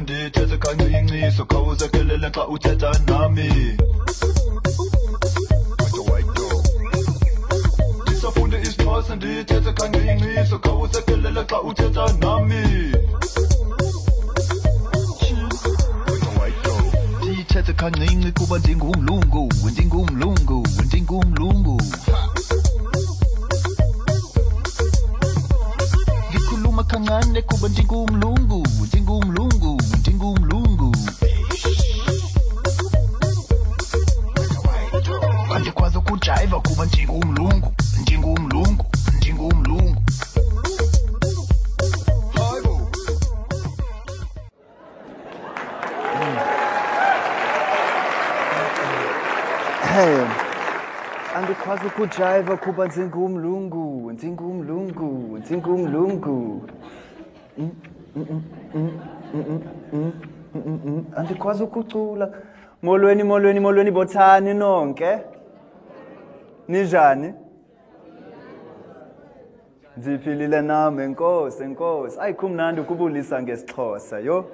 ndithethe kanci inciso khawuzekelele xa uthetha nami. Ndisafunde isixhosa ndithethe kanci inciso khawuzekelele xa uthetha nami. Ndithethe kancinci kuba ndingumlungu ndingumlungu ndingumlungu. Kancane kuba ndingumlungu ndingumlungu. ujayiva kuba ndingumlungu ndingumlungu ndingumlungu Hey, andikwazi ukujayiva kuba ndingumlungu ndingumlungu ndingumlungu andikwazi ukucula. Molweni molweni molweni bothani nonke. Ninjani ndiphilile nam enkosi enkosi. Ayi kumnandi ukubulisa ngesixhosa yho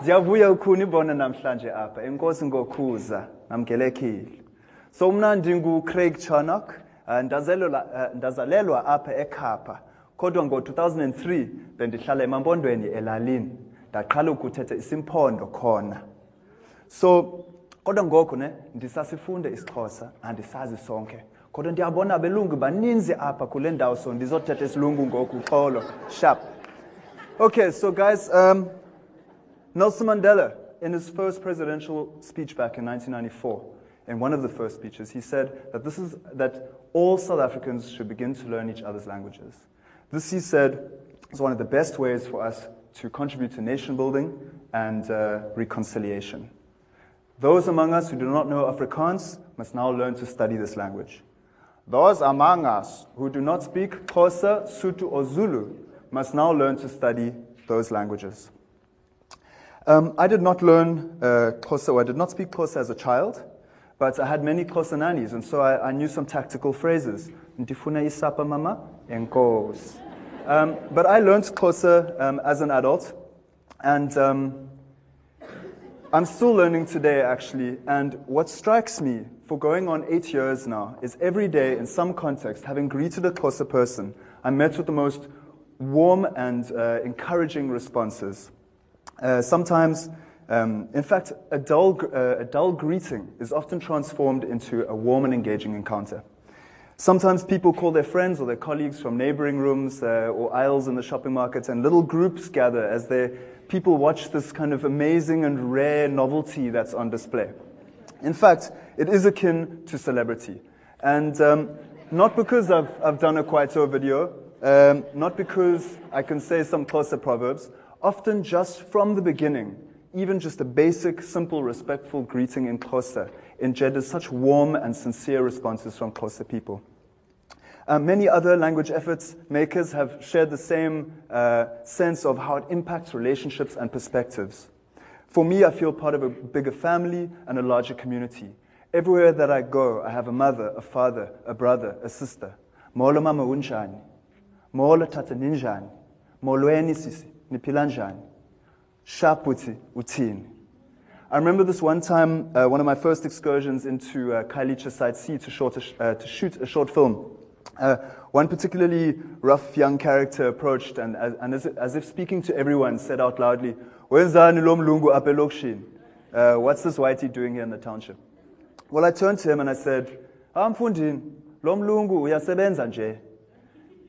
ndiyavuya ukunibona namhlanje apha enkosi ngokhuza namkelekile so mna ndingucraig chanok uh, ndazalelwa, uh, ndazalelwa apha ekhapha kodwa ngo-2003 bendihlala emampondweni elalini. Ndaqala ukuthetha isimpondo khona. So kodwa ngoku ne ndisasifunda isixhosa andisazi sonke. Kodwa ndiyabona abelungu baninzi apha kule ndawo so ndizothetha isilungu ngoku xolo sharp okay so guys um, Nelson Mandela, in his first presidential speech back in 1994, in one of the first speeches, he said that this is that all South Africans should begin to learn each other's languages. This, he said, is one of the best ways for us to contribute to nation building and uh, reconciliation. Those among us who do not know Afrikaans must now learn to study this language. Those among us who do not speak Xhosa, Sotho, or Zulu must now learn to study those languages. Um, I did not learn uh, Xhosa, I did not speak Xhosa as a child, but I had many Xhosa nannies, and so I, I knew some tactical phrases. Ndifuna isapa mama, enkosi. Um, but I learned Xhosa um, as an adult, and um, I'm still learning today, actually. And what strikes me for going on eight years now is every day, in some context, having greeted a Xhosa person, I'm met with the most warm and uh, encouraging responses. Uh, sometimes, um, in fact, a dull, uh, a dull greeting is often transformed into a warm and engaging encounter. Sometimes people call their friends or their colleagues from neighboring rooms uh, or aisles in the shopping markets, and little groups gather as they, people watch this kind of amazing and rare novelty that's on display. In fact, it is akin to celebrity. And um, not because I've, I've done a Kwaito video, um, not because I can say some Xhosa proverbs, often just from the beginning, even just a basic, simple, respectful greeting in Xhosa engenders such warm and sincere responses from Xhosa people. Uh, many other language efforts makers have shared the same uh, sense of how it impacts relationships and perspectives. For me, I feel part of a bigger family and a larger community. Everywhere that I go, I have a mother, a father, a brother, a sister. Molo mama unjani? Molo tata ninjani? Molweni sisi, niphila njani? Shaputi uthini? I remember this one time, uh, one of my first excursions into uh, Khayelitsha Site C to, short a uh, to shoot a short film. Uh, one particularly rough young character approached and, as, and as, as if speaking to everyone said out loudly? Uh, What's this whitey doing here in the township? Well, I turned to him and I said, ah, mfundini, lo mlungu uyasebenza nje.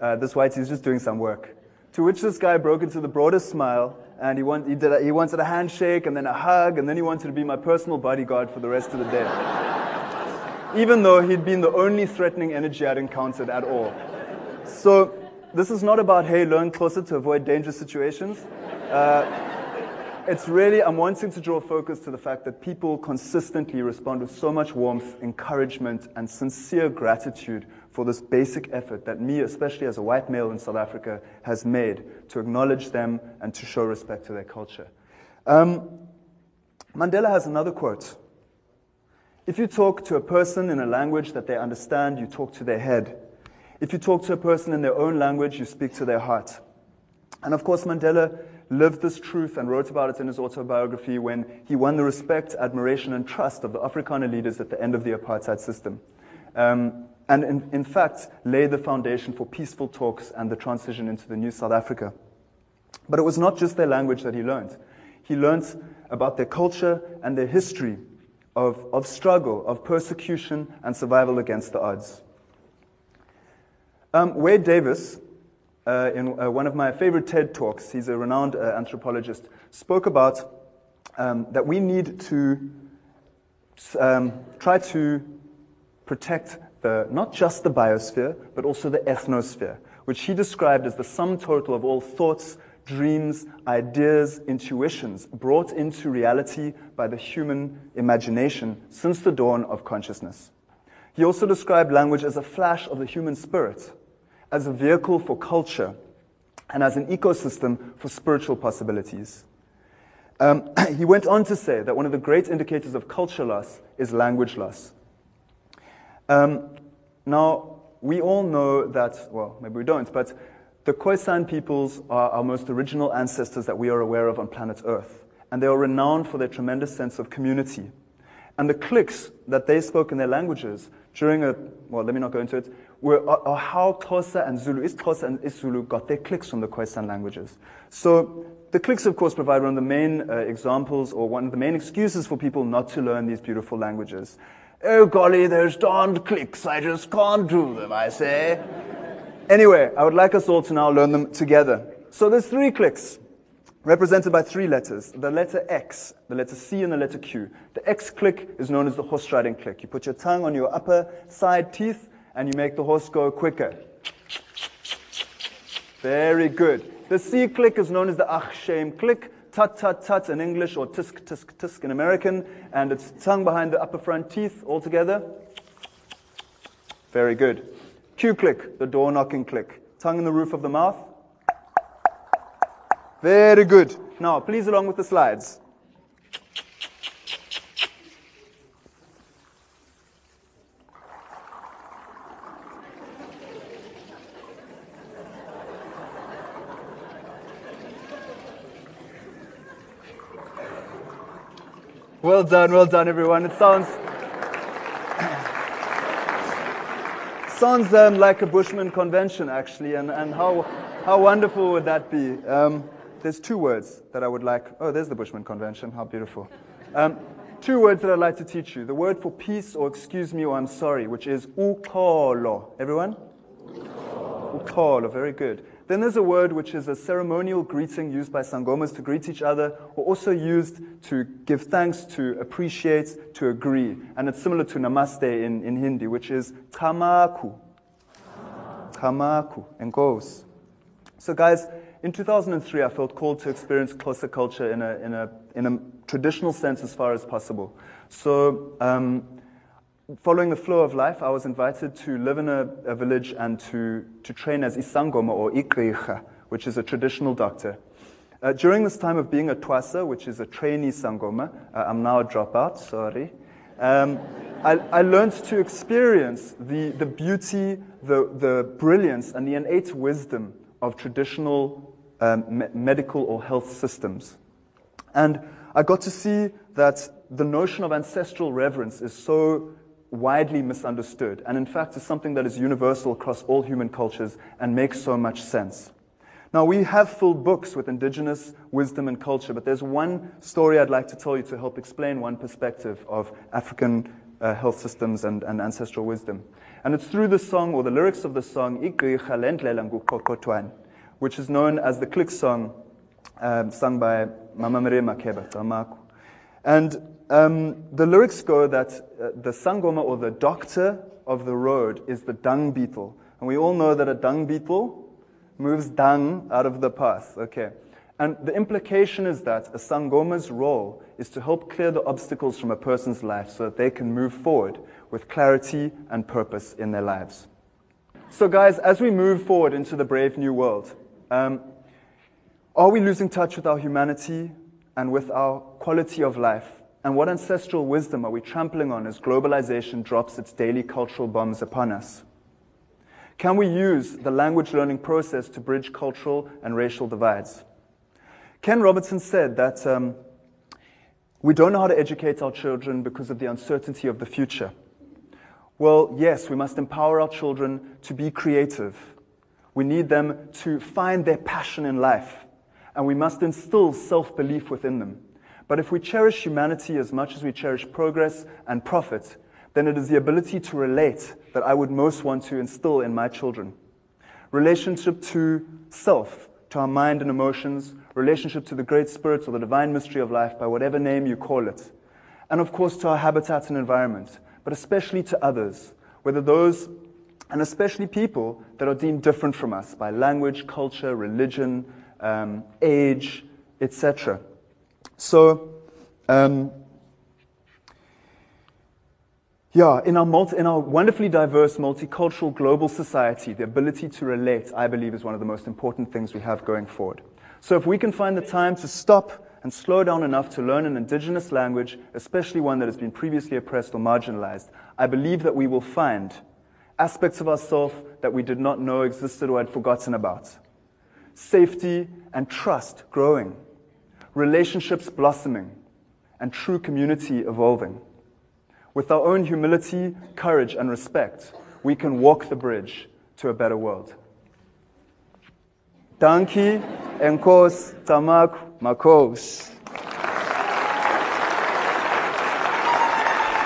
Uh, this whitey is just doing some work. To which this guy broke into the broadest smile and he, want, he, a, he wanted a handshake and then a hug and then he wanted to be my personal bodyguard for the rest of the day. Even though he'd been the only threatening energy I'd encountered at all. So, this is not about, hey, learn Xhosa to avoid dangerous situations. Uh, it's really, I'm wanting to draw focus to the fact that people consistently respond with so much warmth, encouragement, and sincere gratitude for this basic effort that me, especially as a white male in South Africa, has made to acknowledge them and to show respect to their culture. Um, Mandela has another quote. If you talk to a person in a language that they understand, you talk to their head. If you talk to a person in their own language, you speak to their heart. And of course, Mandela lived this truth and wrote about it in his autobiography when he won the respect, admiration, and trust of the Afrikaner leaders at the end of the apartheid system. Um, and in, in fact, laid the foundation for peaceful talks and the transition into the new South Africa. But it was not just their language that he learned. He learned about their culture and their history of, of struggle, of persecution, and survival against the odds. Um, Wade Davis, uh, in uh, one of my favorite TED talks, he's a renowned uh, anthropologist, spoke about um, that we need to um, try to protect the, not just the biosphere, but also the ethnosphere, which he described as the sum total of all thoughts, dreams, ideas, intuitions brought into reality by the human imagination since the dawn of consciousness. He also described language as a flash of the human spirit, as a vehicle for culture, and as an ecosystem for spiritual possibilities. Um, he went on to say that one of the great indicators of culture loss is language loss. Um, now, we all know that, well, maybe we don't, but the Khoisan peoples are our most original ancestors that we are aware of on planet Earth, and they are renowned for their tremendous sense of community. And the clicks that they spoke in their languages during a, well, let me not go into it, were are, are how Xhosa and Zulu, isiXhosa and isiZulu got their clicks from the Khoisan languages. So the clicks, of course, provide one of the main uh, examples or one of the main excuses for people not to learn these beautiful languages. Oh, golly, those darned clicks. I just can't do them, I say. Anyway, I would like us all to now learn them together. So there's three clicks represented by three letters the letter X, the letter C, and the letter Q. The X click is known as the horse riding click. You put your tongue on your upper side teeth and you make the horse go quicker. Very good. The C click is known as the ach shame click. Tut tut tut in English or tisk tisk tisk in American, and it's tongue behind the upper front teeth all together. Very good. Q click, the door knocking click. Tongue in the roof of the mouth. Very good. Now, please along with the slides. Well done, well done, everyone. It sounds sounds um, like a Bushman convention, actually, and, and how, how wonderful would that be? Um, there's two words that I would like. Oh, there's the Bushman convention. How beautiful. Um, two words that I'd like to teach you. The word for peace, or excuse me, or I'm sorry, which is uxolo. Everyone? Uxolo. Very good. Then there's a word which is a ceremonial greeting used by Sangomas to greet each other, or also used to give thanks, to appreciate, to agree. And it's similar to namaste in, in Hindi, which is camagu. Camagu. And goes. So, guys, in 2003, I felt called to experience Xhosa culture in a, in a, in a traditional sense as far as possible. So, um, following the flow of life, I was invited to live in a, a village and to, to train as Isangoma or Igqirha, which is a traditional doctor. Uh, during this time of being a Twasa, which is a trainee Sangoma, uh, I'm now a dropout, sorry, um, I, I, learned to experience the, the beauty, the, the brilliance, and the innate wisdom of traditional um, me- medical or health systems. And I got to see that the notion of ancestral reverence is so widely misunderstood, and in fact is something that is universal across all human cultures and makes so much sense. Now, we have full books with indigenous wisdom and culture, but there's one story I'd like to tell you to help explain one perspective of African uh, health systems and, and, ancestral wisdom. And it's through the song, or the lyrics of the song, which is known as the click song um, sung by Mama Miriam Makeba, Camagu. And um, the lyrics go that uh, the sangoma or the doctor of the road is the dung beetle. And we all know that a dung beetle moves dung out of the path. Okay. And the implication is that a sangoma's role is to help clear the obstacles from a person's life so that they can move forward with clarity and purpose in their lives. So, guys, as we move forward into the brave new world, um, are we losing touch with our humanity and with our quality of life? And what ancestral wisdom are we trampling on as globalization drops its daily cultural bombs upon us? Can we use the language learning process to bridge cultural and racial divides? Ken Robinson said that um, we don't know how to educate our children because of the uncertainty of the future. Well, yes, we must empower our children to be creative. We need them to find their passion in life, and we must instill self belief within them. But if we cherish humanity as much as we cherish progress and profit, then it is the ability to relate that I would most want to instill in my children. Relationship to self, to our mind and emotions, relationship to the great spirit or the divine mystery of life, by whatever name you call it. And of course, to our habitat and environment, but especially to others, whether those, and especially people that are deemed different from us by language, culture, religion, um, age, etc. So, um, yeah, in our, multi, in our wonderfully diverse, multicultural, global society, the ability to relate, I believe, is one of the most important things we have going forward. So, if we can find the time to stop and slow down enough to learn an indigenous language, especially one that has been previously oppressed or marginalized, I believe that we will find aspects of ourselves that we did not know existed or had forgotten about. Safety and trust growing, relationships blossoming, and true community evolving. With our own humility, courage, and respect, we can walk the bridge to a better world. Danki, Enkos, Tamak, Makos.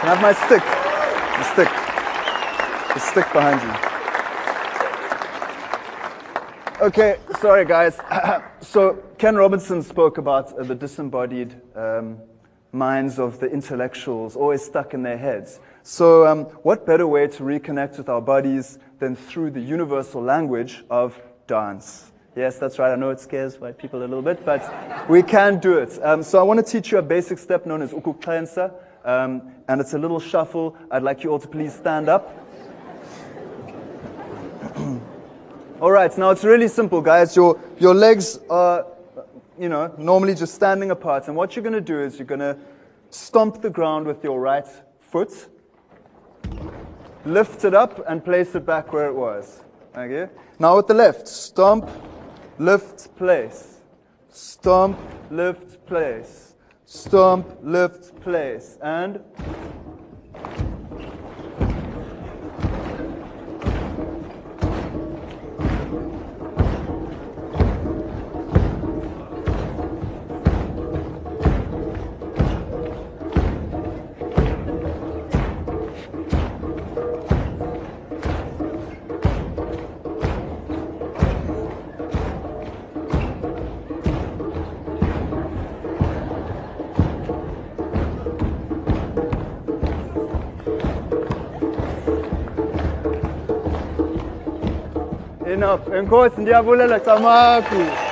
Can I have my stick? The stick. The stick behind you. Okay, sorry guys. so Ken Robinson spoke about uh, the disembodied um, minds of the intellectuals, always stuck in their heads. So, um, what better way to reconnect with our bodies than through the universal language of dance? Yes, that's right. I know it scares white people a little bit, but we can do it. Um, so, I want to teach you a basic step known as ukuklensa, um, and it's a little shuffle. I'd like you all to please stand up. All right, now it's really simple, guys. Your, your legs are you know, normally just standing apart. And what you're going to do is you're going to stomp the ground with your right foot, lift it up, and place it back where it was. Okay? Now with the left, stomp, lift, place. Stomp, lift, place. Stomp, lift, place. And Inap, Nkosi ndiyabulela Xamaku.